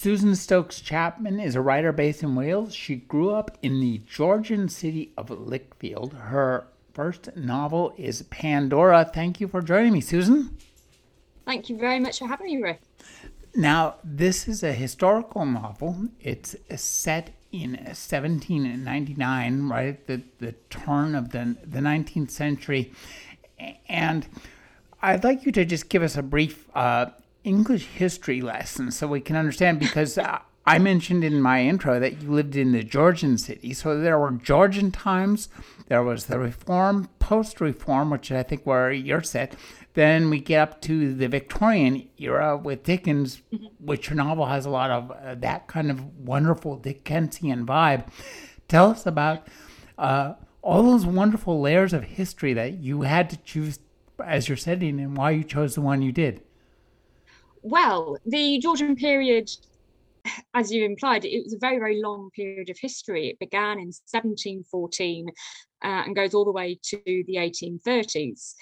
Susan Stokes Chapman is a writer based in Wales. She grew up in the Georgian city of Lichfield. Her first novel is Pandora. Thank you for joining me, Susan. Thank you very much for having me, Rick. Now, this is a historical novel. It's set in 1799, right at the, the turn of the, the 19th century. And I'd like you to just give us a brief uh, English history lesson so we can understand because I mentioned in my intro that you lived in the Georgian city. So there were Georgian times, there was the Reform, post Reform, which I think where you're set. Then we get up to the Victorian era with Dickens, mm-hmm. which your novel has a lot of uh, that kind of wonderful Dickensian vibe. Tell us about uh, all those wonderful layers of history that you had to choose as your setting and why you chose the one you did. Well, the Georgian period, as you implied, it was a very, very long period of history. It began in 1714 uh, and goes all the way to the 1830s.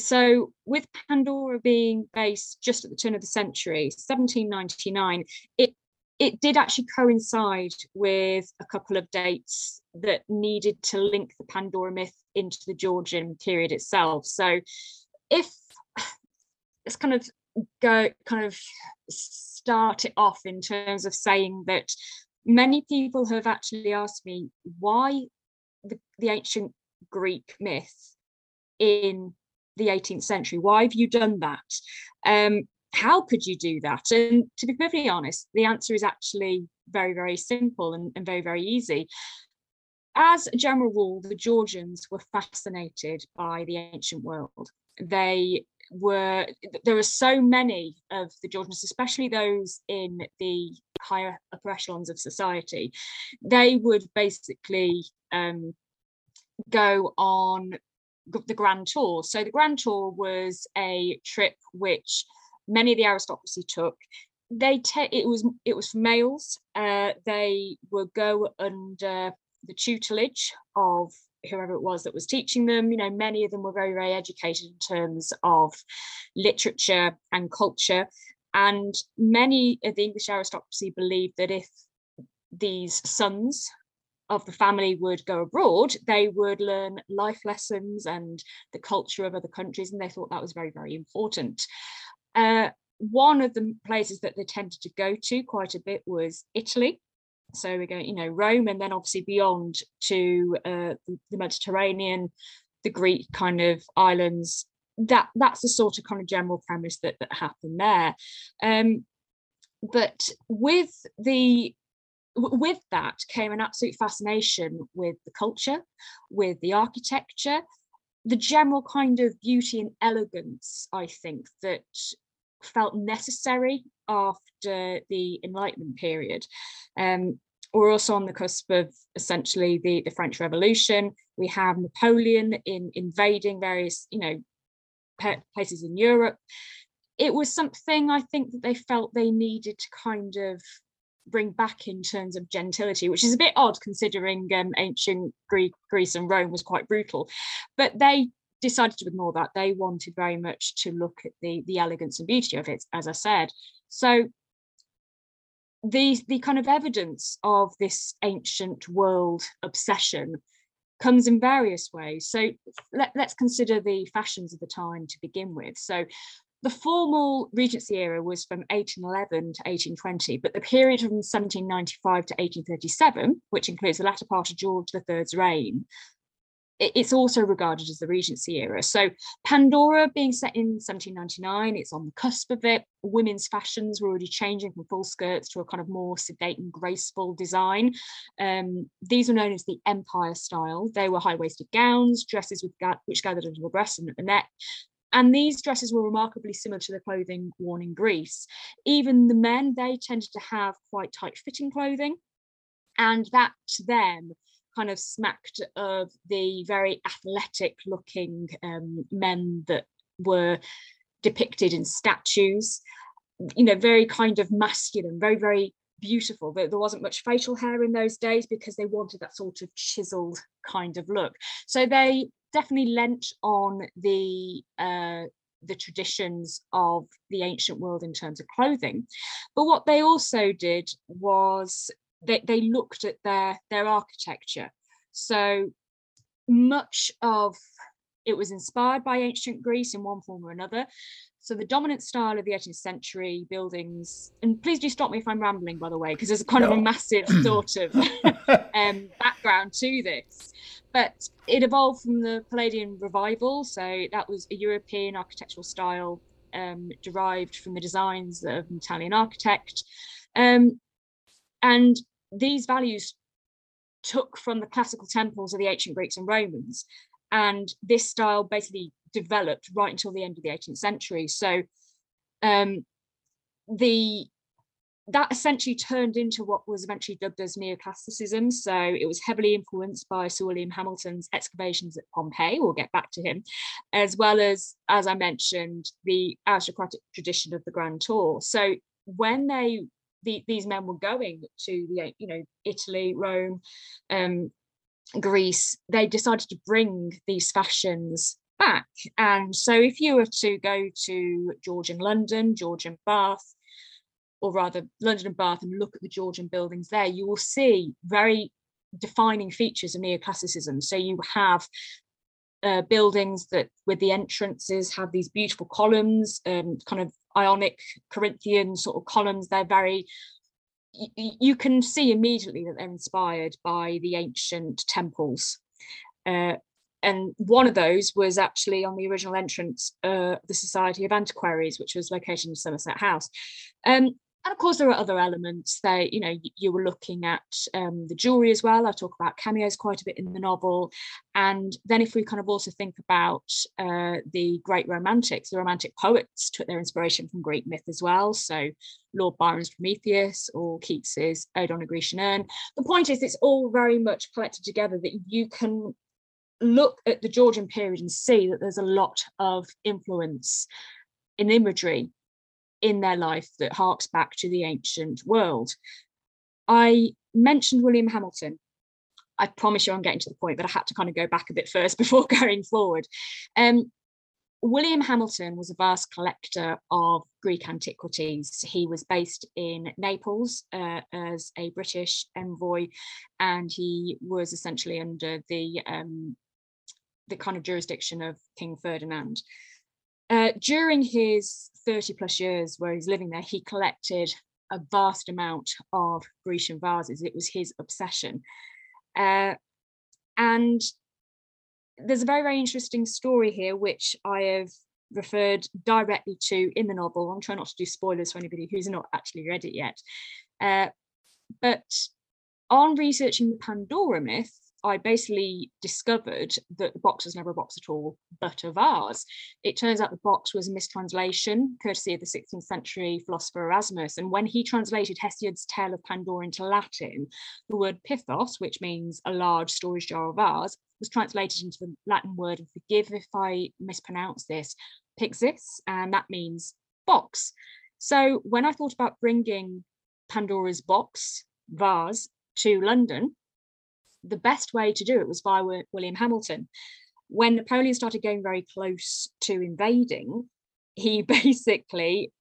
So, with Pandora being based just at the turn of the century, 1799, it it did actually coincide with a couple of dates that needed to link the Pandora myth into the Georgian period itself. So, if it's kind of go kind of start it off in terms of saying that many people have actually asked me why the, the ancient Greek myth in the 18th century. Why have you done that? Um, how could you do that? And to be perfectly honest, the answer is actually very, very simple and, and very, very easy. As a general rule, the Georgians were fascinated by the ancient world. They were there are so many of the Georgians, especially those in the higher upper echelons of society, they would basically um, go on the Grand Tour. So the Grand Tour was a trip which many of the aristocracy took. They te- it was it was for males. Uh, they would go under the tutelage of whoever it was that was teaching them you know many of them were very very educated in terms of literature and culture. And many of the english aristocracy believed that if these sons of the family would go abroad they would learn life lessons and the culture of other countries and they thought that was very very important. Uh, one of the places that they tended to go to quite a bit was italy so we're going, you know, Rome, and then obviously beyond to uh, the Mediterranean, the Greek kind of islands. That that's the sort of kind of general premise that that happened there. Um, but with the with that came an absolute fascination with the culture, with the architecture, the general kind of beauty and elegance. I think that felt necessary after the Enlightenment period. Um, we're also on the cusp of essentially the, the French Revolution. We have Napoleon in invading various, you know, places in Europe. It was something I think that they felt they needed to kind of bring back in terms of gentility, which is a bit odd considering um, ancient Greek, Greece and Rome was quite brutal. But they decided to ignore that. They wanted very much to look at the the elegance and beauty of it, as I said. So the the kind of evidence of this ancient world obsession comes in various ways. So let, us consider the fashions of the time to begin with. So the formal Regency era was from 1811 to 1820, but the period from 1795 to 1837, which includes the latter part of George III's reign, it's also regarded as the Regency era. So Pandora being set in 1799, it's on the cusp of it. Women's fashions were already changing from full skirts to a kind of more sedate and graceful design. Um, these were known as the Empire style. They were high-waisted gowns, dresses with ga- which gathered under the breast and at the neck. And these dresses were remarkably similar to the clothing worn in Greece. Even the men, they tended to have quite tight fitting clothing. And that to them kind of smacked of the very athletic looking um, men that were depicted in statues. You know very kind of masculine very very beautiful. There, there wasn't much facial hair in those days because they wanted that sort of chiseled kind of look. So they definitely lent on the uh, the traditions of the ancient world in terms of clothing. But what they also did was they, they looked at their, their architecture. So much of it was inspired by ancient Greece in one form or another. So the dominant style of the 18th century buildings, and please do stop me if I'm rambling, by the way, because there's kind no. of a massive sort of um, background to this but it evolved from the Palladian revival. So that was a European architectural style um, derived from the designs of an Italian architect. Um, and these values took from the classical temples of the ancient Greeks and Romans. And this style basically developed right until the end of the 18th century. So um, the that essentially turned into what was eventually dubbed as neoclassicism. So it was heavily influenced by Sir William Hamilton's excavations at Pompeii, we'll get back to him, as well as, as I mentioned, the aristocratic tradition of the Grand Tour. So when they the, these men were going to the you know Italy, Rome, um, Greece, they decided to bring these fashions back. And so if you were to go to Georgian London, Georgian Bath, or rather London and Bath, and look at the Georgian buildings there, you will see very defining features of neoclassicism. So you have uh, buildings that with the entrances have these beautiful columns, um, kind of Ionic Corinthian sort of columns. They're very you, you can see immediately that they're inspired by the ancient temples. Uh, and one of those was actually on the original entrance uh, the Society of Antiquaries, which was located in Somerset House. Um, and of course there are other elements They, you know you were looking at um, the jewelry as well. I talk about cameos quite a bit in the novel. And then if we kind of also think about uh, the great romantics the romantic poets took their inspiration from greek myth as well. So lord byron's prometheus or keats's ode on a grecian urn the point is it's all very much collected together that you can look at the georgian period and see that there's a lot of influence in imagery in their life that harks back to the ancient world. I mentioned William Hamilton. I promise you I'm getting to the point, but I had to kind of go back a bit first before going forward. Um, William Hamilton was a vast collector of Greek antiquities. He was based in Naples uh, as a British envoy, and he was essentially under the um, the kind of jurisdiction of King Ferdinand. Uh, during his 30 plus years where he's living there, he collected a vast amount of Grecian vases. It was his obsession. Uh, and there's a very, very interesting story here, which I have referred directly to in the novel. I'm trying not to do spoilers for anybody who's not actually read it yet. Uh, but on researching the Pandora myth, I basically discovered that the box was never a box at all, but a vase. It turns out the box was a mistranslation, courtesy of the 16th century philosopher Erasmus. And when he translated Hesiod's Tale of Pandora into Latin, the word pithos, which means a large storage jar or vase, was translated into the Latin word, forgive if I mispronounce this, pyxis, and that means box. So when I thought about bringing Pandora's box, vase, to London, the best way to do it was via William Hamilton. When Napoleon started getting very close to invading, he basically,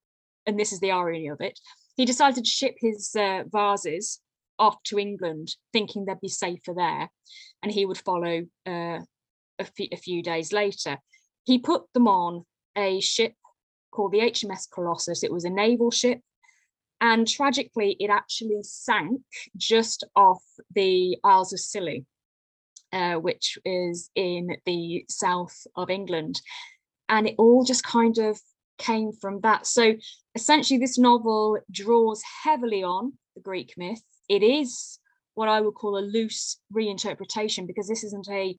and this is the irony of it, he decided to ship his uh, vases off to England, thinking they'd be safer there, and he would follow uh, a few days later. He put them on a ship called the HMS Colossus. It was a naval ship and tragically, it actually sank just off the Isles of Scilly, uh, which is in the south of England. And it all just kind of came from that. So essentially, this novel draws heavily on the Greek myth. It is what I would call a loose reinterpretation because this isn't a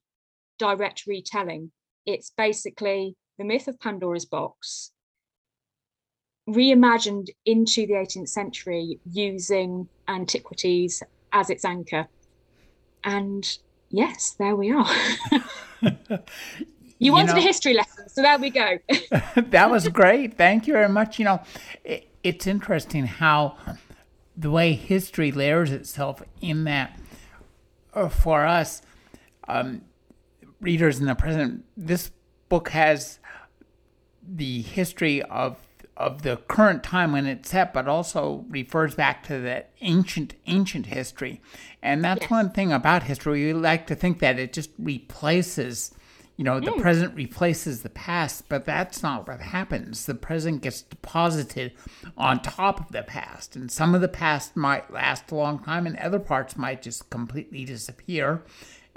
direct retelling. It's basically the myth of Pandora's box reimagined into the 18th century using antiquities as its anchor. and yes, there we are. you wanted you know, a history lesson, so there we go. that was great. Thank you very much. You know, it, it's interesting how the way history layers itself in that uh, for us um, readers in the present, this book has the history of of the current time when it's set, but also refers back to the ancient, ancient history. And that's yes. one thing about history. We like to think that it just replaces, you know, the mm. present replaces the past, but that's not what happens. The present gets deposited on top of the past. And some of the past might last a long time, and other parts might just completely disappear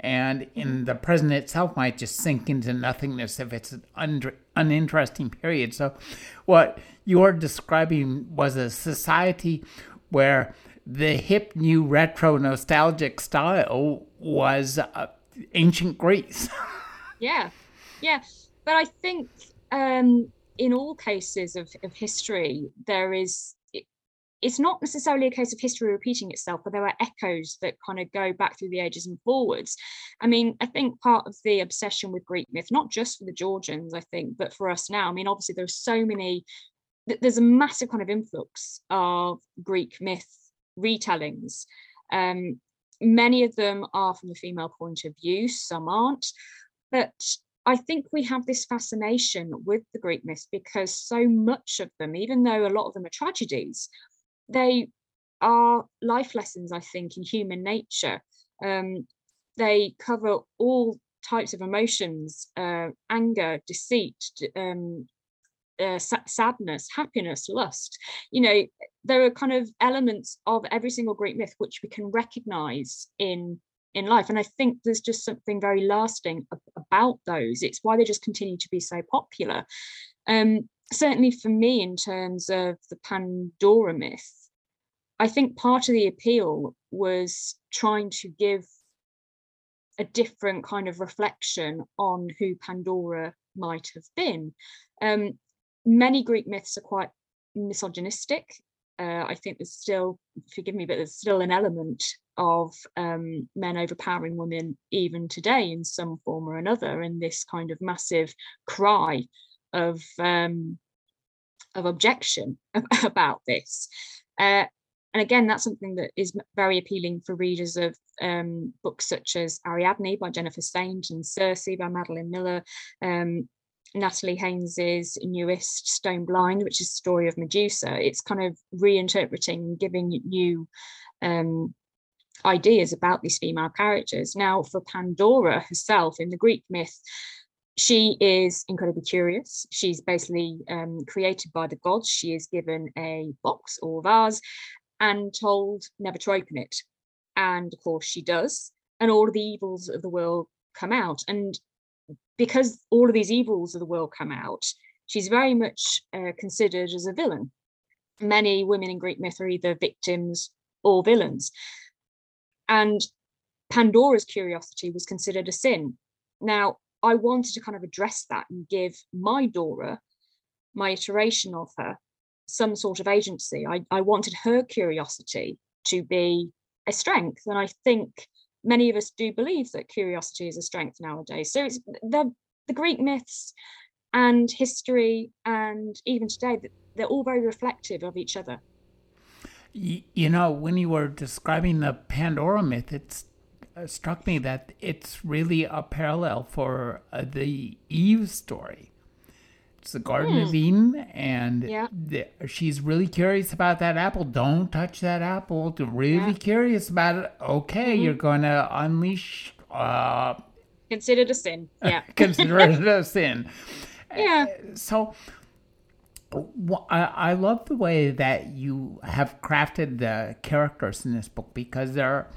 and in the present itself might just sink into nothingness if it's an un- uninteresting period. So, what you're describing was a society where the hip, new, retro, nostalgic style was uh, ancient Greece. yeah, yeah, but I think um, in all cases of, of history, there is it's not necessarily a case of history repeating itself, but there are echoes that kind of go back through the ages and forwards. I mean, I think part of the obsession with Greek myth, not just for the Georgians, I think, but for us now, I mean, obviously there's so many, there's a massive kind of influx of Greek myth retellings. Um, many of them are from the female point of view, some aren't. But I think we have this fascination with the Greek myth because so much of them, even though a lot of them are tragedies, they are life lessons, I think, in human nature. Um, they cover all types of emotions uh, anger, deceit, um, uh, sadness, happiness, lust. You know, there are kind of elements of every single Greek myth which we can recognize in in life and i think there's just something very lasting about those it's why they just continue to be so popular um certainly for me in terms of the pandora myth I think part of the appeal was trying to give a different kind of reflection on who Pandora might have been. Um, many Greek myths are quite misogynistic. Uh, I think there's still, forgive me, but there's still an element of um, men overpowering women even today in some form or another, and this kind of massive cry of um, of objection about this. Uh, and again, that's something that is very appealing for readers of um, books such as Ariadne by Jennifer Saint and Circe by Madeline Miller, um, Natalie Haynes's newest Stone Blind, which is the story of Medusa. It's kind of reinterpreting, giving new um, ideas about these female characters. Now, for Pandora herself in the Greek myth, she is incredibly curious. She's basically um, created by the gods. She is given a box or vase, and told never to open it. And of course, she does. And all of the evils of the world come out. And because all of these evils of the world come out, she's very much uh, considered as a villain. Many women in Greek myth are either victims or villains. And Pandora's curiosity was considered a sin. Now, I wanted to kind of address that and give my Dora, my iteration of her, some sort of agency. I, I wanted her curiosity to be a strength. And I think many of us do believe that curiosity is a strength nowadays. So it's the, the Greek myths and history and even today, they're all very reflective of each other. You know, when you were describing the Pandora myth, it uh, struck me that it's really a parallel for uh, the Eve story. It's the Garden mm. of Eden, and yeah. the, she's really curious about that apple. Don't touch that apple. Really yeah. curious about it. Okay, mm-hmm. you're going to unleash. Uh, consider it a sin. Yeah. consider it a sin. Yeah. So. I love the way that you have crafted the characters in this book because they're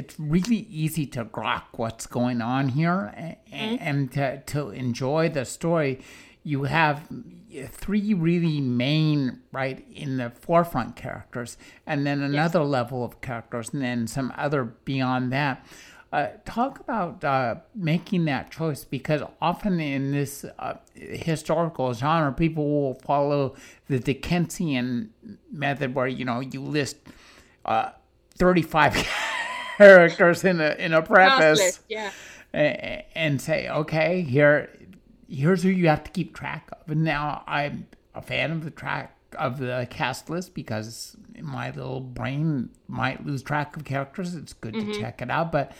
it's really easy to grok what's going on here and, mm-hmm. and to, to enjoy the story you have three really main right in the forefront characters and then another yes. level of characters and then some other beyond that uh, talk about uh, making that choice because often in this uh, historical genre people will follow the dickensian method where you know you list uh, 35 characters in a in a preface. yeah. And say, okay, here, here's who you have to keep track of. And now I'm a fan of the track of the cast list because my little brain might lose track of characters. It's good mm-hmm. to check it out, but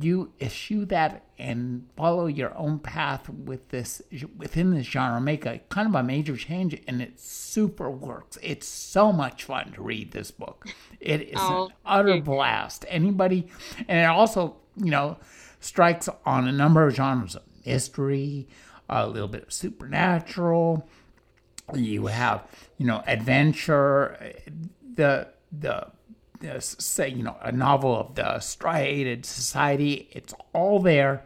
you eschew that and follow your own path with this within this genre make a kind of a major change and it super works. It's so much fun to read this book. It is oh, an utter blast. Anybody and it also you know strikes on a number of genres of mystery a little bit of supernatural. You have you know adventure. The the say you know a novel of the striated society it's all there.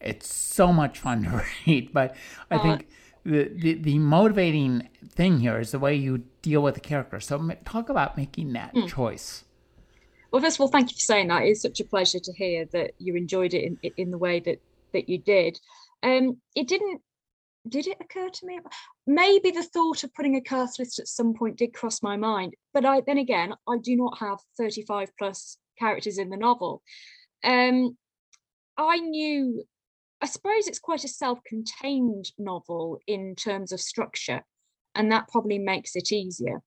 It's so much fun to read but i think the, the, the motivating thing here is the way you deal with the character. So talk about making that mm. choice. Well first of all thank you for saying that. It's such a pleasure to hear that you enjoyed it in, in the way that that you did. Um it didn't did it occur to me? Maybe the thought of putting a cast list at some point did cross my mind, but I then again, I do not have 35 plus characters in the novel. Um, I knew, I suppose it's quite a self-contained novel in terms of structure, and that probably makes it easier.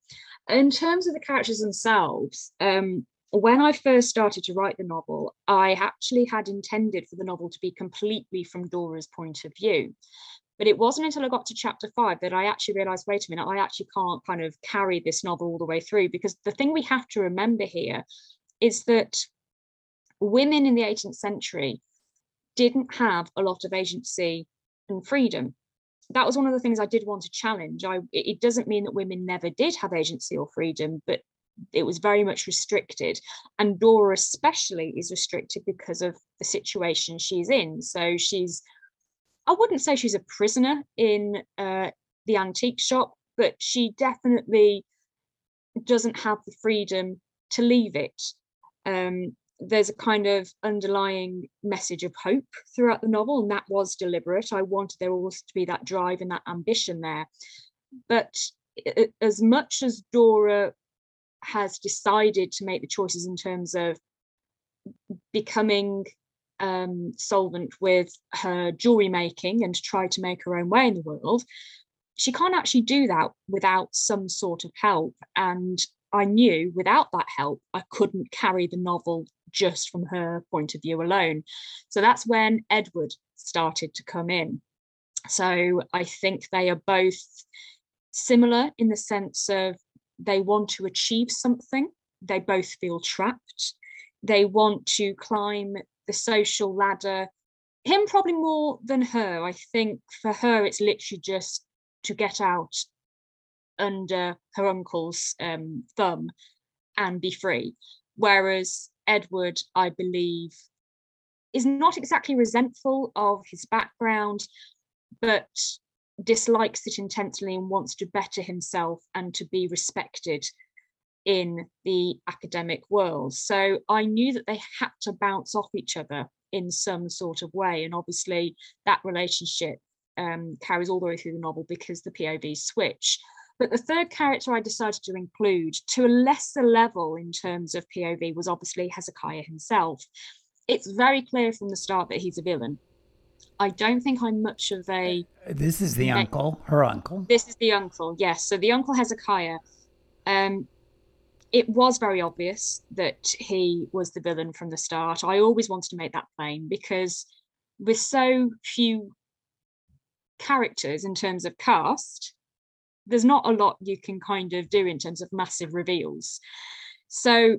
In terms of the characters themselves, um, when I first started to write the novel, I actually had intended for the novel to be completely from Dora's point of view. But it wasn't until I got to chapter five that I actually realized wait a minute, I actually can't kind of carry this novel all the way through because the thing we have to remember here is that women in the 18th century didn't have a lot of agency and freedom. That was one of the things I did want to challenge. I, it doesn't mean that women never did have agency or freedom, but it was very much restricted. And Dora, especially, is restricted because of the situation she's in. So she's I wouldn't say she's a prisoner in uh, the antique shop, but she definitely doesn't have the freedom to leave it. Um, there's a kind of underlying message of hope throughout the novel, and that was deliberate. I wanted there always to be that drive and that ambition there. But it, as much as Dora has decided to make the choices in terms of becoming um, solvent with her jewelry making and try to make her own way in the world, she can't actually do that without some sort of help. And I knew without that help, I couldn't carry the novel just from her point of view alone. So that's when Edward started to come in. So I think they are both similar in the sense of they want to achieve something, they both feel trapped. They want to climb the social ladder. Him probably more than her. I think for her, it's literally just to get out under her uncle's um, thumb and be free. Whereas Edward, I believe, is not exactly resentful of his background, but dislikes it intensely and wants to better himself and to be respected in the academic world. So I knew that they had to bounce off each other in some sort of way. And obviously, that relationship um, carries all the way through the novel because the POV switch. But the third character I decided to include to a lesser level in terms of POV was obviously Hezekiah himself. It's very clear from the start that he's a villain. I don't think I'm much of a. This is the uncle, her uncle. This is the uncle, yes. So the uncle Hezekiah. Um, it was very obvious that he was the villain from the start. I always wanted to make that plain because with so few characters in terms of cast, there's not a lot you can kind of do in terms of massive reveals. So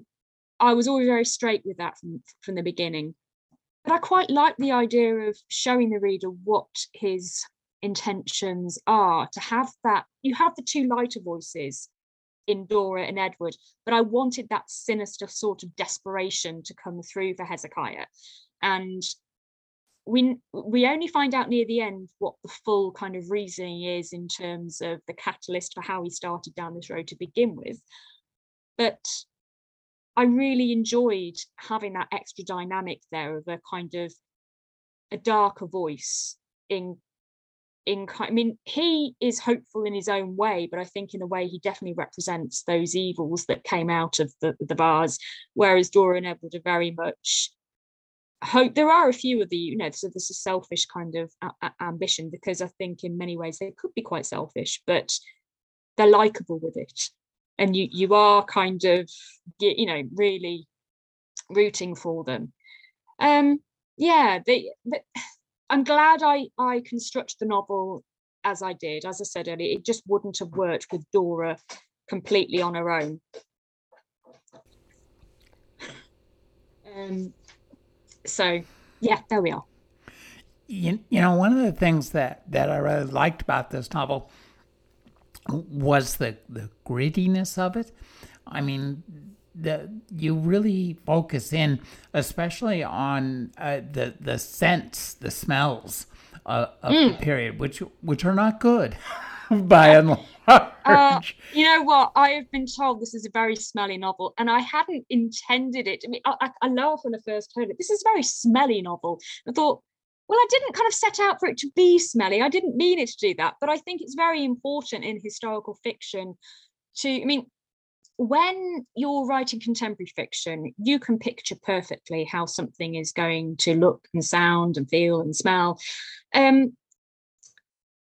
I was always very straight with that from, from the beginning. But I quite like the idea of showing the reader what his intentions are to have that you have the two lighter voices in Dora and Edward, but I wanted that sinister sort of desperation to come through for Hezekiah. And we we only find out near the end what the full kind of reasoning is in terms of the catalyst for how he started down this road to begin with. But I really enjoyed having that extra dynamic there of a kind of a darker voice in in I mean, he is hopeful in his own way, but I think in a way he definitely represents those evils that came out of the, the bars, whereas Dora and Edward are very much hope there are a few of the you know so this is selfish kind of a- a- ambition because i think in many ways they could be quite selfish but they're likable with it. And you you are kind of you know really rooting for them. Um yeah they, they i'm glad i i constructed the novel as i did. As i said earlier it just wouldn't have worked with dora completely on her own. Um so yeah there we are. You, you know one of the things that that i really liked about this novel was the the grittiness of it. I mean the you really focus in especially on uh, the the scents the smells uh, of mm. the period which which are not good by and large. Uh, you know what? I have been told this is a very smelly novel, and I hadn't intended it. I mean, I, I laughed when I first heard it. This is a very smelly novel. I thought, well, I didn't kind of set out for it to be smelly. I didn't mean it to do that, but I think it's very important in historical fiction to, I mean, when you're writing contemporary fiction, you can picture perfectly how something is going to look and sound and feel and smell. Um,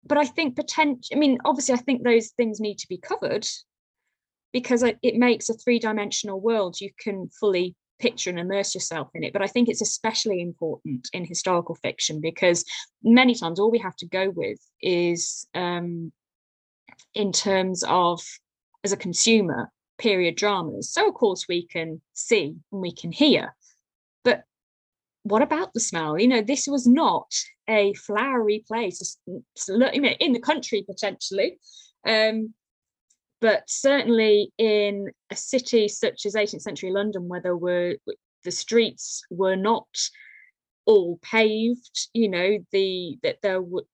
but I think potential. I mean, obviously, I think those things need to be covered because it makes a three-dimensional world. You can fully picture and immerse yourself in it. But I think it's especially important in historical fiction because many times all we have to go with is um, in terms of as a consumer period dramas. So of course we can see and we can hear, but what about the smell? You know, this was not a flowery place, in the country potentially, um, but certainly in a city such as 18th century London, where there were the streets were not all paved. You know, the that there were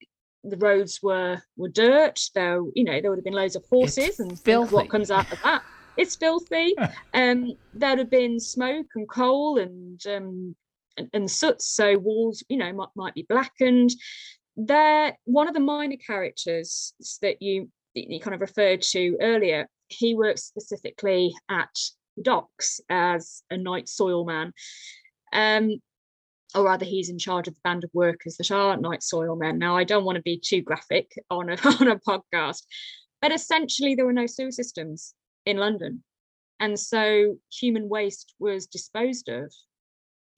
the roads were were dirt. There, you know, there would have been loads of horses, it's and what comes out of that. It's filthy. um, there'd have been smoke and coal and um, and, and soot, so walls, you know, might, might be blackened. There, one of the minor characters that you you kind of referred to earlier, he works specifically at docks as a night soil man. Um, or rather, he's in charge of the band of workers that are night soil men. Now, I don't want to be too graphic on a, on a podcast, but essentially, there were no sewer systems in London. And so human waste was disposed of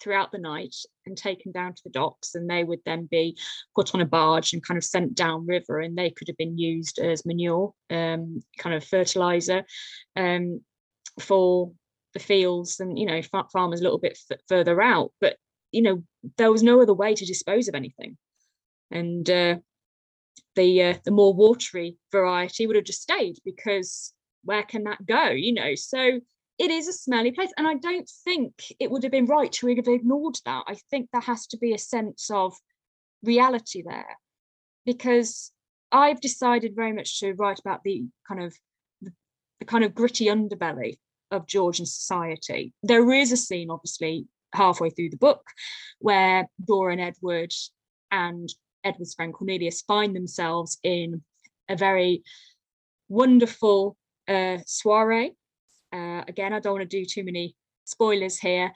throughout the night and taken down to the docks and they would then be put on a barge and kind of sent down river and they could have been used as manure um, kind of fertilizer um, for the fields and you know farmers a little bit f- further out but you know there was no other way to dispose of anything and uh, the uh, the more watery variety would have just stayed because where can that go you know so it is a smelly place. And I don't think it would have been right to have ignored that. I think there has to be a sense of reality there because I've decided very much to write about the kind of the, kind of gritty underbelly of Georgian society. There is a scene, obviously, halfway through the book where Dora and Edward and Edward's friend Cornelius find themselves in a very wonderful uh, soiree uh, again, I don't want to do too many spoilers here,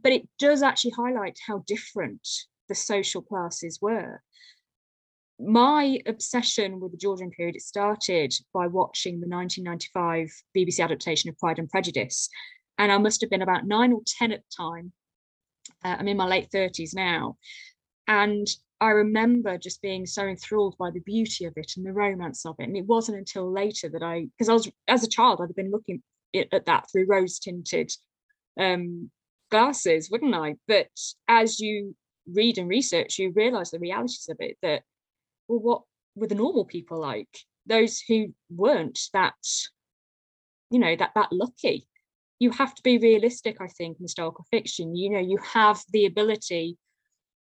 but it does actually highlight how different the social classes were. My obsession with the Georgian period it started by watching the 1995 BBC adaptation of Pride and Prejudice, and I must have been about nine or ten at the time. Uh, I'm in my late 30s now, and I remember just being so enthralled by the beauty of it and the romance of it. And it wasn't until later that I, because I was as a child, I'd been looking at that through rose tinted um, glasses, wouldn't I? But as you read and research, you realize the realities of it that, well, what were the normal people like? Those who weren't that, you know, that that lucky. You have to be realistic, I think, in historical fiction. You know, you have the ability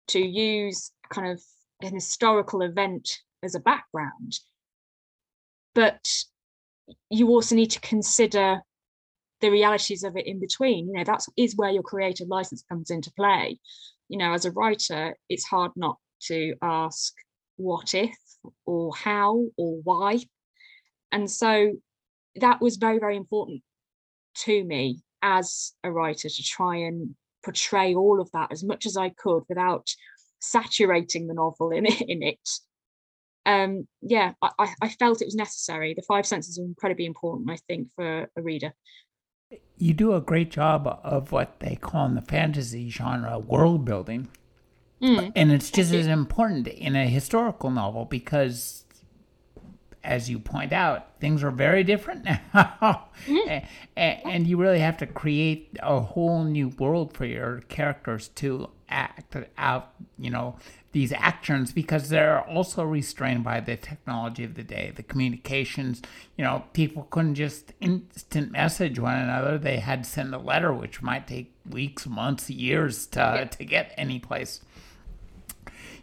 to use kind of an historical event as a background. But you also need to consider the realities of it in between you know that's is where your creative license comes into play you know as a writer it's hard not to ask what if or how or why. And so that was very, very important to me as a writer to try and portray all of that as much as I could without saturating the novel in, in it. Um, yeah, I, I felt it was necessary. The five senses are incredibly important, I think, for a reader. You do a great job of what they call in the fantasy genre world building. Mm. And it's just as important in a historical novel because as you point out, things are very different now. mm. and, and, you really have to create a whole new world for your characters to act out, you know, these actions because they're also restrained by the technology of the day, the communications. You know, people couldn't just instant message one another. They had to send a letter, which might take weeks, months, years to, yeah. to get any place.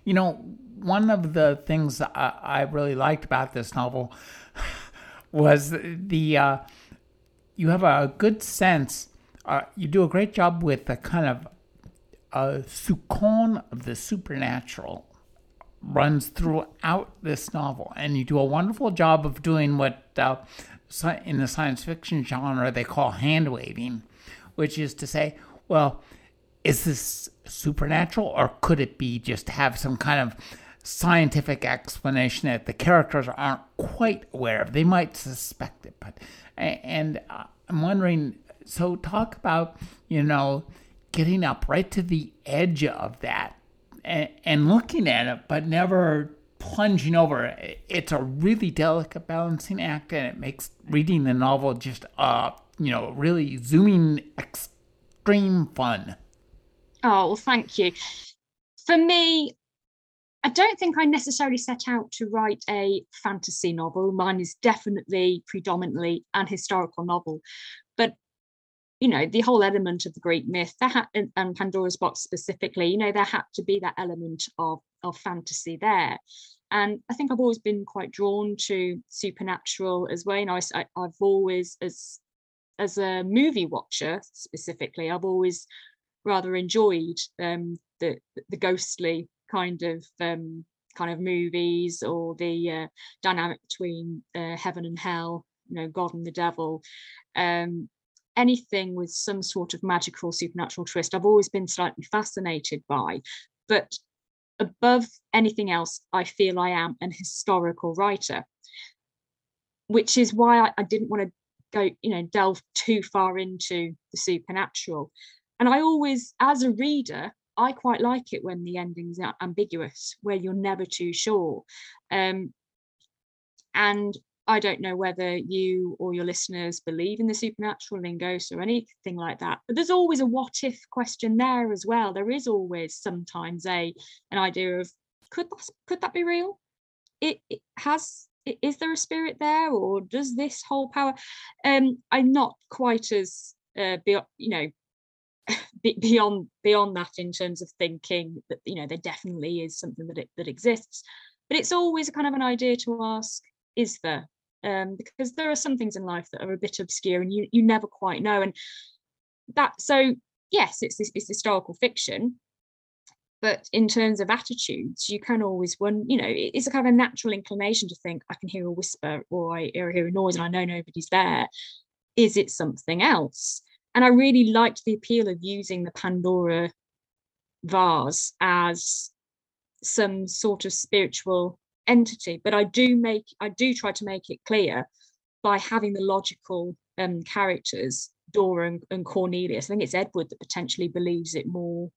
You know, one of the things I, I really liked about this novel was the uh, you have a good sense. Uh, you do a great job with the kind of uh, soupçon of the supernatural runs throughout this novel, and you do a wonderful job of doing what uh, in the science fiction genre they call hand waving, which is to say, well, is this supernatural or could it be just have some kind of scientific explanation that the characters aren't quite aware of. They might suspect it, but and uh, I'm wondering. So talk about you know getting up right to the edge of that and, and looking at it, but never plunging over. It's a really delicate balancing act, and it makes reading the novel just uh you know really zooming extreme fun. Oh well, thank you. For me, I don't think I necessarily set out to write a fantasy novel. Mine is definitely predominantly an historical novel. You know, the whole element of the Greek myth, that and, and Pandora's box specifically, you know, there had to be that element of of fantasy there. And I think I've always been quite drawn to supernatural as well. You know, I, I've always, as as a movie watcher specifically, I've always rather enjoyed um, the the ghostly kind of um, kind of movies or the uh, dynamic between uh, heaven and hell, you know, God and the devil. Um, anything with some sort of magical supernatural twist, I've always been slightly fascinated by. But above anything else, I feel I am an historical writer, which is why I, I didn't want to go, you know, delve too far into the supernatural. And I always, as a reader, I quite like it when the endings are ambiguous, where you're never too sure. Um, and I don't know whether you or your listeners believe in the supernatural ghosts or anything like that, but there's always a what if question there as well. There is always sometimes a an idea of could that could that be real? It, it has is there a spirit there or does this whole power? Um, I'm not quite as uh, be, you know beyond beyond that in terms of thinking that you know there definitely is something that it, that exists but it's always a kind of an idea to ask is there um, because there are some things in life that are a bit obscure and you you never quite know. And that so yes it's it's historical fiction but in terms of attitudes you can always one you know it's a kind of a natural inclination to think i can hear a whisper or i hear a noise and i know nobody's there. Is it something else? And I really liked the appeal of using the Pandora vase as some sort of spiritual entity. But I do make I do try to make it clear by having the logical um, characters, Dora and, and Cornelius. I think it's Edward that potentially believes it more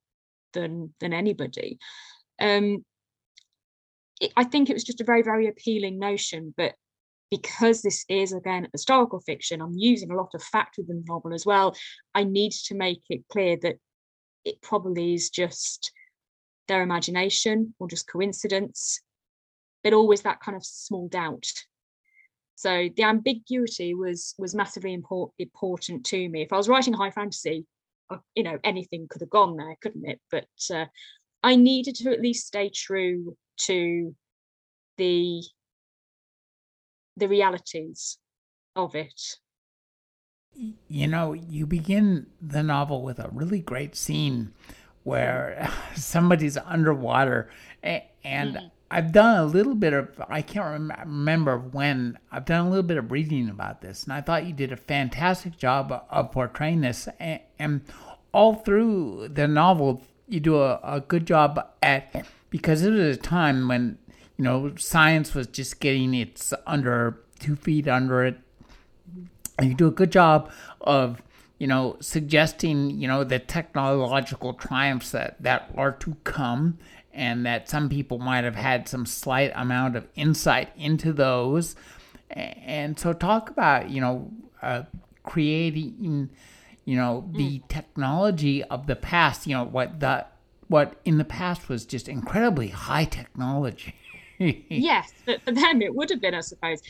than than anybody. Um, it, I think it was just a very very appealing notion, but because this is again historical fiction, I'm using a lot of fact within the novel as well. I need to make it clear that it probably is just their imagination or just coincidence, but always that kind of small doubt. So the ambiguity was was massively important important to me. If I was writing high fantasy, uh, you know, anything could have gone there, couldn't it? But uh, I needed to at least stay true to the the realities of it. You know, you begin the novel with a really great scene where somebody's underwater and mm-hmm. I've done a little bit of I can't rem- remember when I've done a little bit of reading about this, and I thought you did a fantastic job of, portraying this, and, and, all through the novel you do a, a good job at because it was a time when you know science was just getting its under two feet under it, and you do a good job of you know suggesting you know the technological triumphs that that are to come and that some people might have had some slight amount of insight into those. And so, talk about you know uh, creating you know the mm. technology of the past. You know what the what in the past was just incredibly high technology. yes, but for them it would have been, I suppose.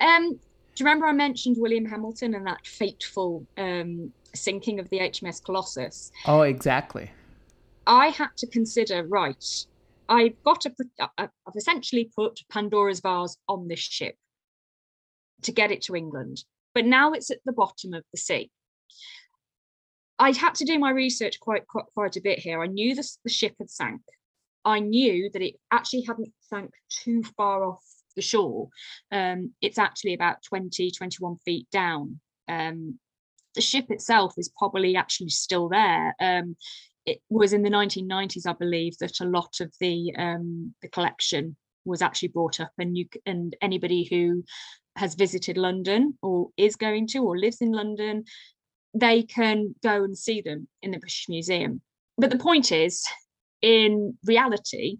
Um, do you remember I mentioned William Hamilton and that fateful um, sinking of the HMS Colossus? Oh, exactly. I had to consider right I've got to, I've essentially put Pandora's vase on this ship to get it to England, but now it's at the bottom of the sea. I had to do my research quite quite, quite a bit here. I knew the, the ship had sank. I knew that it actually hadn't sank too far off the shore. Um, it's actually about 20, 21 feet down. Um, the ship itself is probably actually still there. Um, it was in the 1990s, I believe, that a lot of the um, the collection was actually brought up, and you and anybody who has visited London or is going to or lives in London, they can go and see them in the British Museum. But the point is, in reality,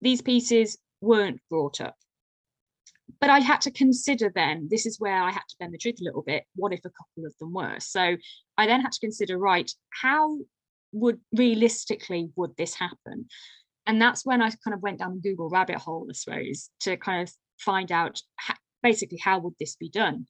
these pieces weren't brought up. But I had to consider then, this is where I had to bend the truth a little bit. What if a couple of them were? So I then had to consider, right, how would realistically would this happen? And that's when i kind of went down the google rabbit hole i suppose to kind of find out how, basically how would this be done?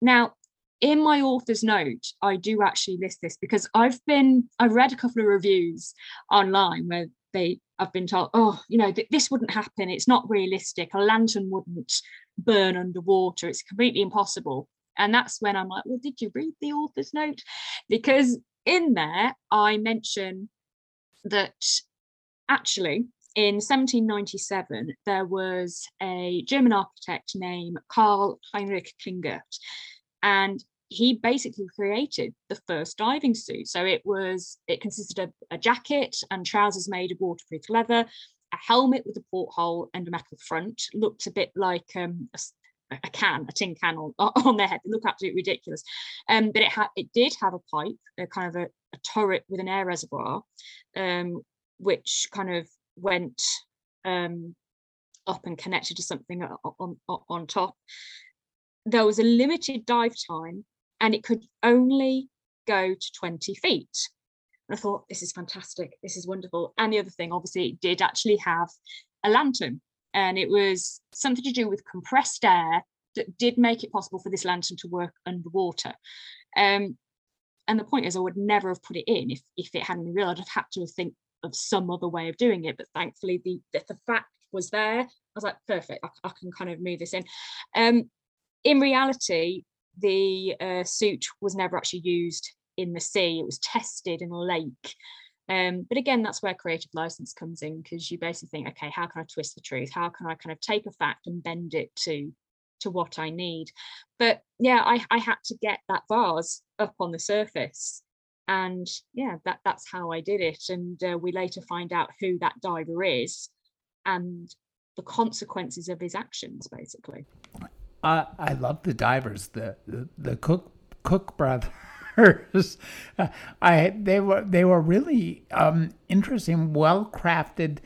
Now in my author's note i do actually list this because i've been i've read a couple of reviews online where they i've been told oh you know th- this wouldn't happen. It's not realistic. A lantern wouldn't burn underwater. It's completely impossible. And that's when i'm like well did you read the author's note? Because in there, I mention that actually in 1797 there was a German architect named Karl Heinrich Klingert, and he basically created the first diving suit. So it was it consisted of a jacket and trousers made of waterproof leather, a helmet with a porthole and a metal front. Looked a bit like um, a, a can, a tin can on, on their head. They look absolutely ridiculous. Um, but it had it did have a pipe, a kind of a, a turret with an air reservoir, um, which kind of went um, up and connected to something on, on, on top. There was a limited dive time and it could only go to 20 feet. And I thought, this is fantastic. This is wonderful. And the other thing, obviously, it did actually have a lantern and it was something to do with compressed air that did make it possible for this lantern to work underwater. Um, and the point is, I would never have put it in if, if it hadn't been real. I'd have had to think of some other way of doing it. But thankfully, the, the, the fact was there. I was like, perfect, I, I can kind of move this in. Um, in reality, the uh, suit was never actually used in the sea. It was tested in a lake um, but again, that's where creative license comes in because you basically think, okay, how can I twist the truth? How can I kind of take a fact and bend it to to what I need? But yeah, I, I had to get that vase up on the surface. And yeah, that that's how I did it. And uh, we later find out who that diver is and the consequences of his actions, basically. Uh, I love the divers, the the, the cook cook brother I they were they were really um, interesting, well crafted.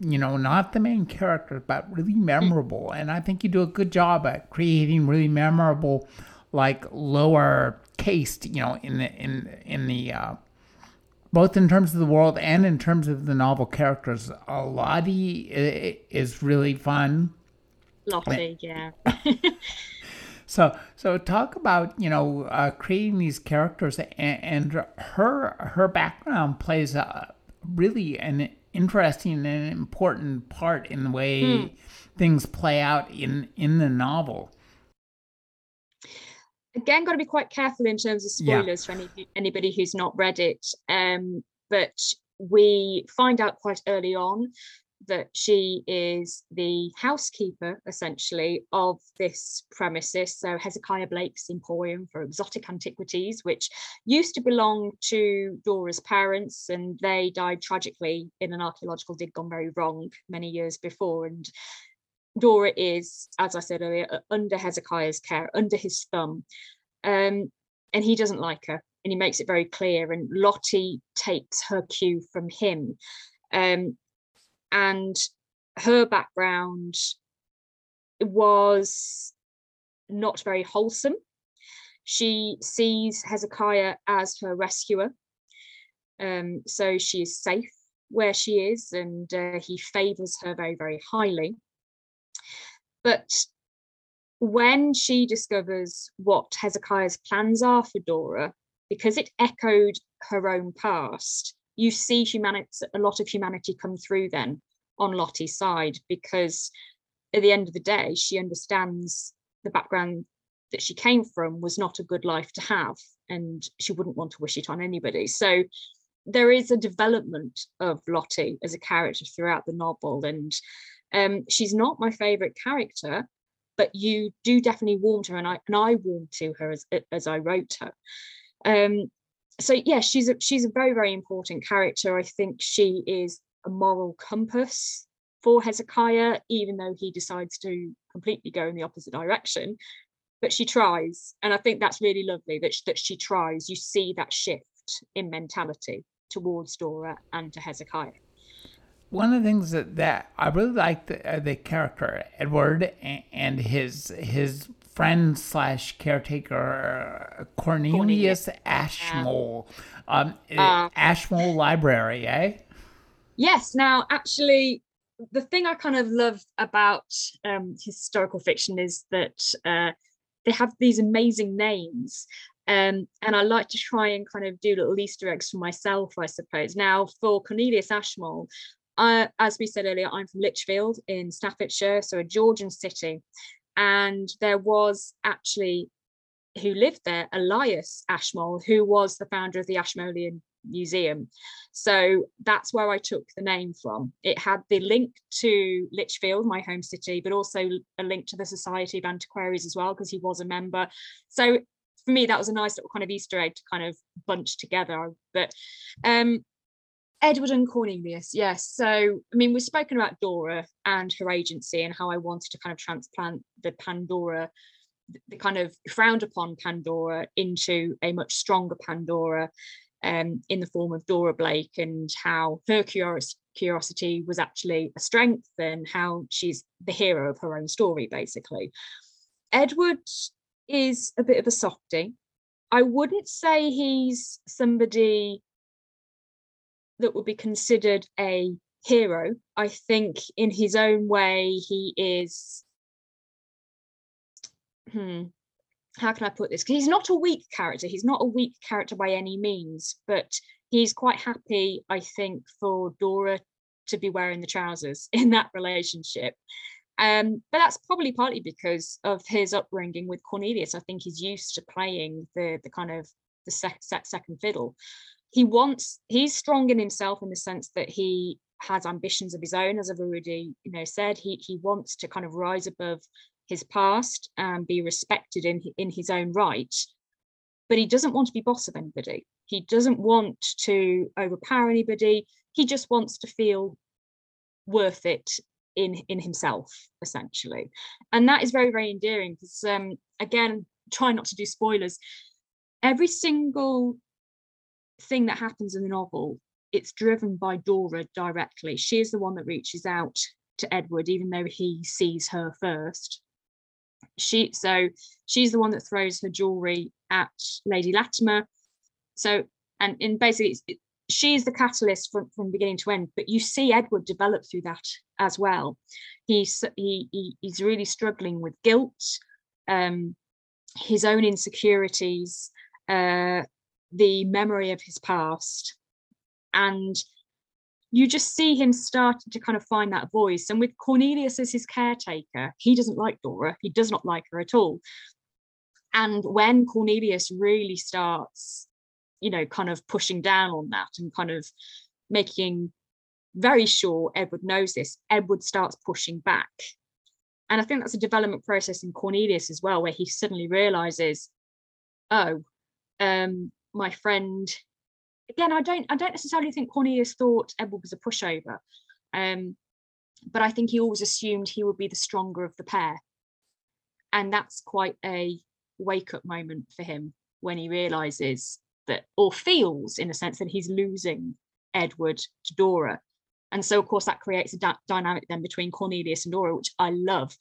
You know, not the main characters, but really memorable. And I think you do a good job at creating really memorable, like lower cased. You know, in the in in the uh, both in terms of the world and in terms of the novel characters. Lottie is really fun. Lottie, yeah. So, so talk about you know uh, creating these characters, and, and, her her background plays a, really an interesting and important part in the way hmm. things play out in in the novel. Again, got to be quite careful in terms of spoilers yeah. for any, anybody who's not read it. Um, but we find out quite early on that she is the housekeeper essentially of this premises. So Hezekiah Blake's Emporium for Exotic Antiquities, which used to belong to Dora's parents, and they died tragically in an archaeological dig gone very wrong many years before. And Dora is, as I said earlier, under Hezekiah's care, under his thumb. Um, and he doesn't like her and he makes it very clear and lottie takes her cue from him um, and her background was not very wholesome. She sees hezekiah as her rescuer. Um, so she is safe where she is and uh, he favors her very very highly. But when she discovers what Hezekiah's plans are for Dora, because it echoed her own past, you see humanity, a lot of humanity come through then on Lottie's side, because at the end of the day, she understands the background that she came from was not a good life to have, and she wouldn't want to wish it on anybody. So there is a development of Lottie as a character throughout the novel, and um, she's not my favorite character, but you do definitely warm to her, and I and I warmed to her as as I wrote her. Um, so yeah, she's a she's a very very important character. I think she is a moral compass for Hezekiah, even though he decides to completely go in the opposite direction. But she tries, and I think that's really lovely that she, that she tries. You see that shift in mentality towards Dora and to Hezekiah one of the things that, that I really like the, uh, the character Edward and his his friend slash caretaker Cornelius, Cornelius. Ashmole, um, uh, Ashmole Library, eh? Yes. Now, actually, the thing I kind of love about um, historical fiction is that uh, they have these amazing names. Um, and I like to try and kind of do little Easter eggs for myself, I suppose. Now, for Cornelius Ashmole, uh, as we said earlier, I'm from Lichfield in Staffordshire, so a Georgian city. And there was actually, who lived there, Elias Ashmole, who was the founder of the Ashmolean Museum. So that's where I took the name from. It had the link to Lichfield, my home city, but also a link to the Society of Antiquaries as well, because he was a member. So for me, that was a nice little kind of Easter egg to kind of bunch together. But um, Edward and Cornelius, yes. So, I mean, we've spoken about Dora and her agency and how I wanted to kind of transplant the Pandora, the kind of frowned upon Pandora into a much stronger Pandora um, in the form of Dora Blake and how her curiosity was actually a strength and how she's the hero of her own story, basically. Edward is a bit of a softie. I wouldn't say he's somebody that would be considered a hero. I think in his own way, he is. Hmm, how can I put this? He's not a weak character. He's not a weak character by any means, but he's quite happy, I think, for Dora to be wearing the trousers in that relationship. Um, but that's probably partly because of his upbringing with Cornelius. I think he's used to playing the the kind of the sec- second fiddle he wants he's strong in himself in the sense that he has ambitions of his own as i've already you know said. He he wants to kind of rise above his past and be respected in in his own right. But he doesn't want to be boss of anybody. He doesn't want to overpower anybody. He just wants to feel worth it in in himself essentially. And that is very very endearing because um again try not to do spoilers. Every single thing that happens in the novel, it's driven by Dora directly. She is the one that reaches out to Edward, even though he sees her first. She so she's the one that throws her jewelry at Lady Latimer. So and in basically it, she's the catalyst from, from beginning to end. But you see Edward develop through that as well. He's he, he he's really struggling with guilt, um, his own insecurities, uh, the memory of his past and you just see him starting to kind of find that voice and with cornelius as his caretaker he doesn't like dora he does not like her at all and when cornelius really starts you know kind of pushing down on that and kind of making very sure Edward knows this. Edward starts pushing back. And I think that's a development process in Cornelius as well, where he suddenly realizes, oh, um, my friend. Again, I don't I don't necessarily think Cornelius thought Edward was a pushover. Um, but I think he always assumed he would be the stronger of the pair. And that's quite a wake up moment for him when he realizes that, or feels in a sense that he's losing Edward to Dora. And so, of course, that creates a dynamic then between Cornelius and Dora, which I love.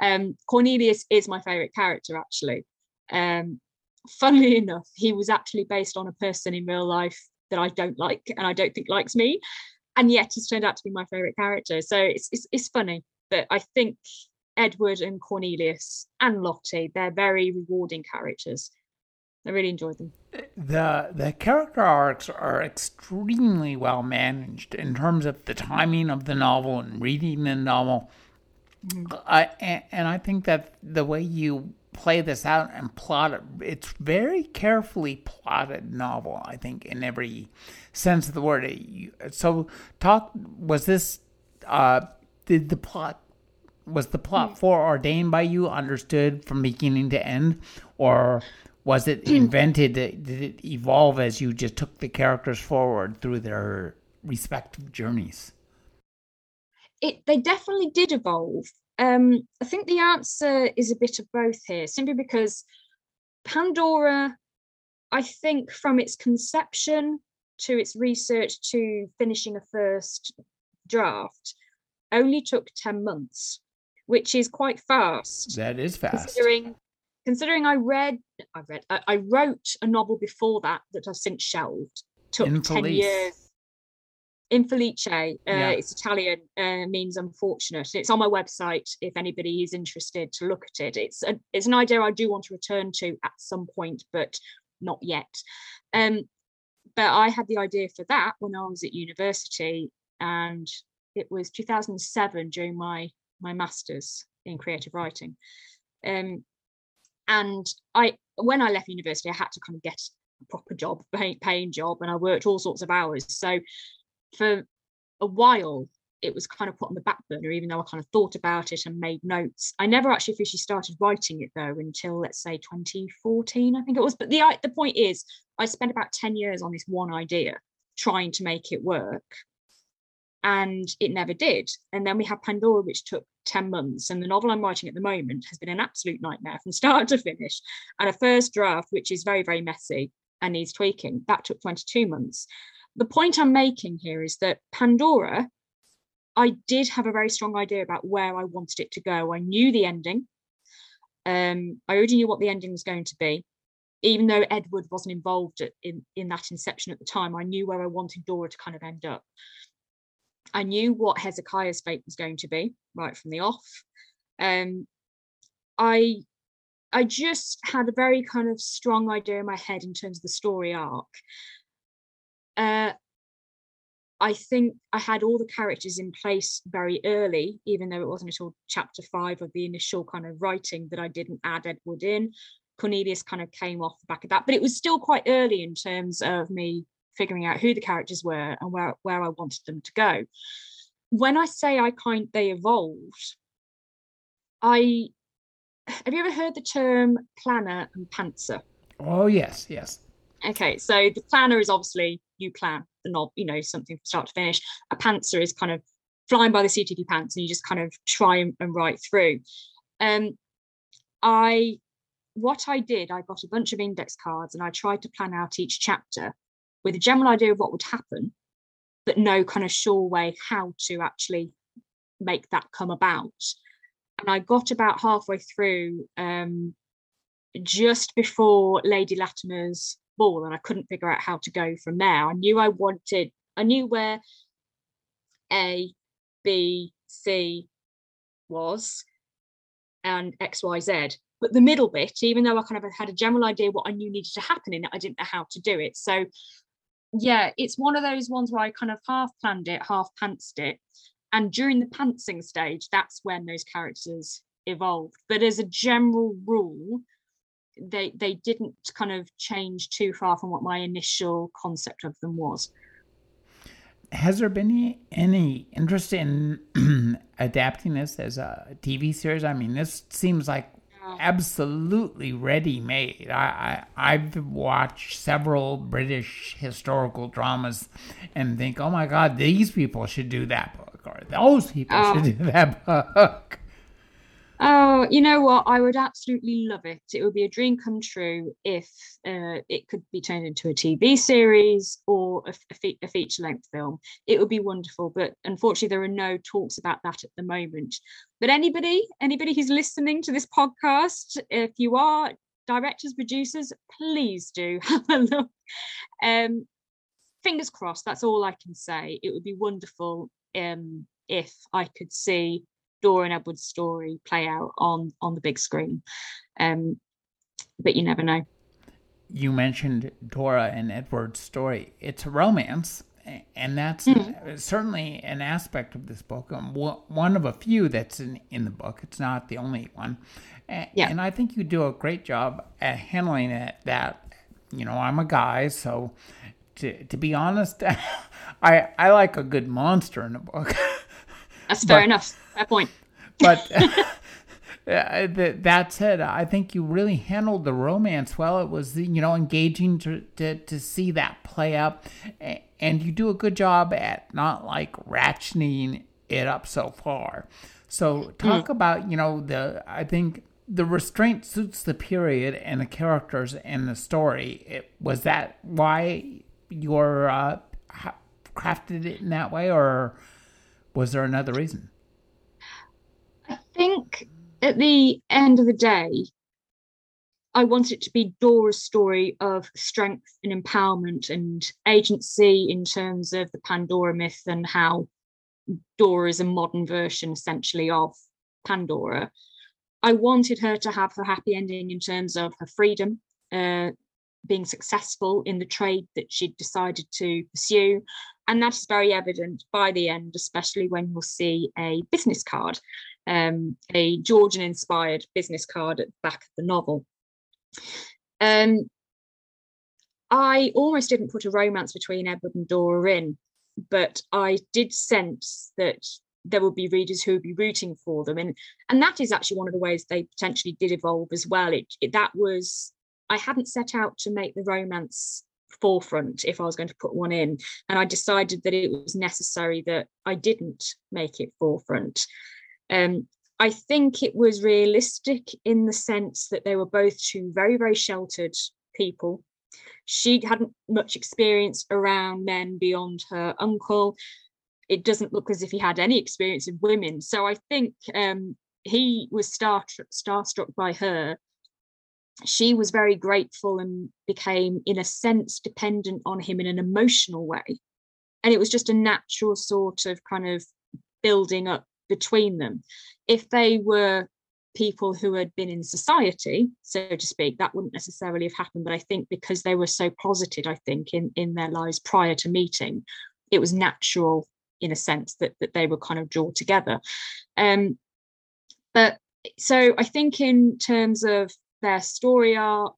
Um, Cornelius is my favorite character, actually. Um, funnily enough, he was actually based on a person in real life that I don't like and I don't think likes me and yet has turned out to be my favorite character. So it's it's, it's funny, but I think Edward and Cornelius and Lottie, they're very rewarding characters. I really enjoyed them. The the character arcs are extremely well managed in terms of the timing of the novel and reading the novel. Mm-hmm. I and I think that the way you play this out and plot it. It's very carefully plotted novel, I think, in every sense of the word. So, talk was this? Uh, did the plot was the plot foreordained by you, understood from beginning to end, or was it invented? Did it evolve as you just took the characters forward through their respective journeys? It they definitely did evolve. Um, I think the answer is a bit of both here, simply because Pandora, I think from its conception to its research to finishing a first draft, only took 10 months, which is quite fast. That is fast. Considering considering I read I read I, I wrote a novel before that that I've since shelved. Took 10 years Infelice, uh, yeah. it's Italian, uh, means unfortunate. It's on my website if anybody is interested to look at it. It's a, it's an idea I do want to return to at some point, but not yet. Um, but I had the idea for that when I was at university, and it was 2007 during my my masters in creative writing. Um, and I, when I left university, I had to kind of get a proper job, pay, paying job, and I worked all sorts of hours. So for a while it was kind of put on the back burner, even though I kind of thought about it and made notes. I never actually officially started writing it though until let's say 2014, I think it was. But the the point is, I spent about 10 years on this one idea, trying to make it work, and it never did. And then we have Pandora, which took 10 months, and the novel I'm writing at the moment has been an absolute nightmare from start to finish. And a first draft, which is very very messy and needs tweaking, that took 22 months the point I'm making here is that Pandora, I did have a very strong idea about where I wanted it to go. I knew the ending. Um, I already knew what the ending was going to be. Even though Edward wasn't involved in, in that inception at the time, I knew where I wanted Dora to kind of end up. I knew what Hezekiah's fate was going to be right from the off. Um, I I just had a very kind of strong idea in my head in terms of the story arc. Uh, I think I had all the characters in place very early, even though it wasn't until chapter five of the initial kind of writing that I didn't add Edward in. Cornelius kind of came off the back of that, but it was still quite early in terms of me figuring out who the characters were and where, where I wanted them to go. When I say I kind they evolved, I have you ever heard the term planner and pantser? Oh yes, yes. Okay, so the planner is obviously you plan the knob, you know, something from start to finish. A pantser is kind of flying by the seat of your pants and you just kind of try and, and write through. Um, I what I did, I got a bunch of index cards and I tried to plan out each chapter with a general idea of what would happen, but no kind of sure way how to actually make that come about. And I got about halfway through um, just before Lady Latimer's ball and I couldn't figure out how to go from there. I knew I wanted, I knew where A, B, C was and X, Y, Z. But the middle bit, even though I kind of had a general idea what I knew needed to happen in it, I didn't know how to do it. So yeah, it's one of those ones where I kind of half planned it, half pantsed it. And during the pantsing stage, that's when those characters evolved. But as a general rule, they they didn't kind of change too far from what my initial concept of them was has there been any any interest in adapting this as a TV series? I mean, this seems like absolutely ready made. I, I I've watched several British historical dramas and think, oh my God, these people should do that book, or those people oh. should um, do that book. You know what? I would absolutely love it. It would be a dream come true if uh, it could be turned into a TV series or a, a, fe- a feature length film. It would be wonderful, but unfortunately, there are no talks about that at the moment. But anybody, anybody who's listening to this podcast, if you are directors, producers, please do have a look. Um, fingers crossed. That's all I can say. It would be wonderful um, if I could see Dora and Edward's story play out on on the big screen. Um, but you never know. You mentioned Dora and Edward's story. It's a romance, and that's mm. certainly an aspect of this book. Um, one of a few that's in, in the book. It's not the only one. Yeah. And I think you do a great job at handling it. That you know, I'm a guy, so to to be honest, I I like a good monster in a book. That's fair but, enough. Fair point. But that said, I think you really handled the romance well. It was, you know, engaging to, to, to see that play up, And you do a good job at not like ratcheting it up so far. So talk mm. about, you know, the, I think the restraint suits the period and the characters and the story. It, was that why you're uh, crafted it in that way, or was there another reason? Think at the end of the day, I want it to be Dora's story of strength and empowerment and agency in terms of the Pandora myth and how Dora is a modern version essentially of Pandora. I wanted her to have her happy ending in terms of her freedom, uh, being successful in the trade that she'd decided to pursue, and that is very evident by the end, especially when you'll see a business card, um, a Georgian inspired business card at the back of the novel. Um, I almost didn't put a romance between Edward and Dora in, but I did sense that there would be readers who would be rooting for them, and and that is actually one of the ways they potentially did evolve as well. It, it that was I hadn't set out to make the romance forefront if I was going to put one in. And I decided that it was necessary that I didn't make it forefront. Um, I think it was realistic in the sense that they were both two very, very sheltered people. She hadn't much experience around men beyond her uncle. It doesn't look as if he had any experience of women. So I think um, he was star starstruck by her she was very grateful and became, in a sense, dependent on him in an emotional way. And it was just a natural sort of kind of building up between them. If they were people who had been in society, so to speak, that wouldn't necessarily have happened. But I think because they were so closeted, I think, in, in their lives prior to meeting, it was natural in a sense that, that they were kind of drawn together. Um, but so I think in terms of their story arc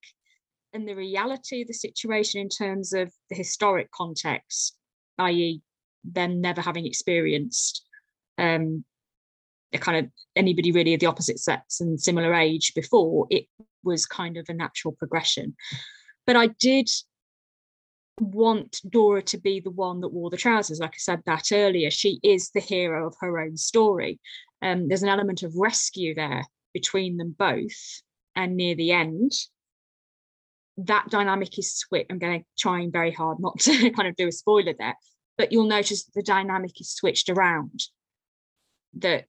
and the reality of the situation in terms of the historic context, i.e., them never having experienced um, kind of anybody really of the opposite sex and similar age before, it was kind of a natural progression. But I did want Dora to be the one that wore the trousers. Like I said that earlier, she is the hero of her own story. Um, there's an element of rescue there between them both and near the end, that dynamic is switched. I'm going to trying very hard not to kind of do a spoiler there, but you'll notice the dynamic is switched around. That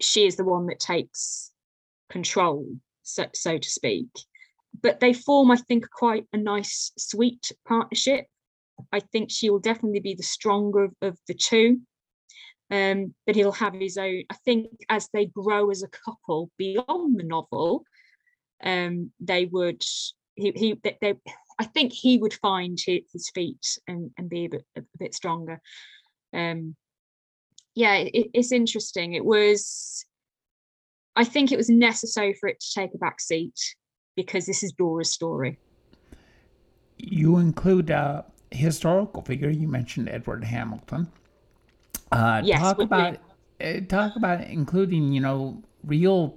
she is the one that takes control, so, so to speak. But they form, I think, quite a nice, sweet partnership. I think she will definitely be the stronger of, of the two um, but he'll have his own. I think as they grow as a couple beyond the novel, um, they would he he they, I think he would find his feet and and be a bit a bit stronger. Um, yeah, it, it's interesting. It was. I think it was necessary for it to take a back seat because this is Dora's story. You include a historical figure. You mentioned Edward Hamilton. Uh, Yes, talk about uh, talk about including you know real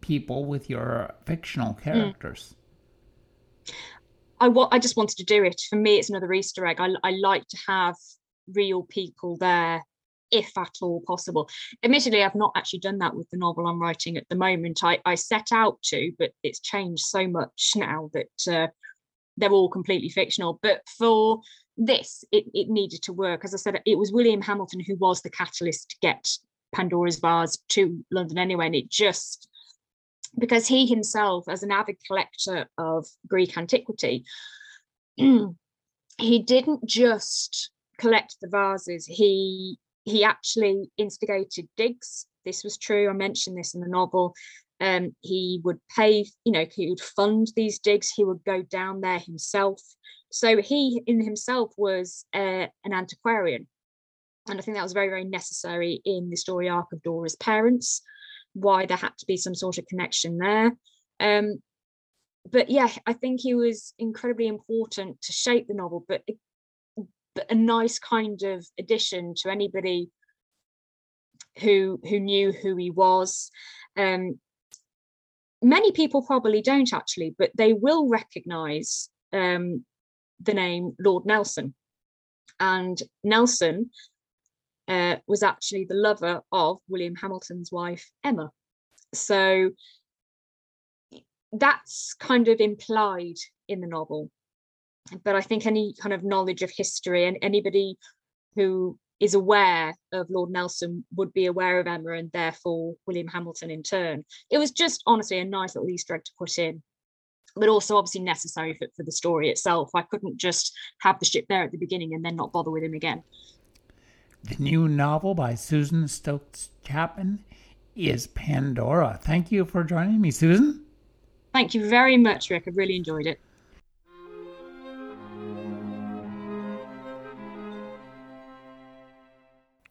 people with your fictional Hmm. characters. I wa- I just wanted to do it. For me, it's another Easter egg. I, I like to have real people there, if at all possible. Admittedly, I've not actually done that with the novel I'm writing at the moment. I, I set out to, but it's changed so much now that uh, they're all completely fictional. But for this, it, it needed to work. As I said, it was William Hamilton who was the catalyst to get Pandora's vase to London anyway. And it just because he himself, as an avid collector of Greek antiquity, he didn't just collect the vases. He he actually instigated digs. This was true. I mentioned this in the novel. Um, he would pay, you know, he would fund these digs. He would go down there himself. So he, in himself, was uh, an antiquarian, and I think that was very, very necessary in the story arc of Dora's parents why there had to be some sort of connection there. Um, but yeah, I think he was incredibly important to shape the novel, but, but a nice kind of addition to anybody who who knew who he was. Um, many people probably don't actually, but they will recognise um, the name Lord Nelson. And Nelson uh, was actually the lover of William Hamilton's wife, Emma. So that's kind of implied in the novel. But I think any kind of knowledge of history and anybody who is aware of Lord Nelson would be aware of Emma and therefore William Hamilton in turn. It was just honestly a nice little Easter egg to put in, but also obviously necessary for, for the story itself. I couldn't just have the ship there at the beginning and then not bother with him again. The new novel by Susan Stokes Chapman is Pandora. Thank you for joining me, Susan. Thank you very much, Rick. I've really enjoyed it.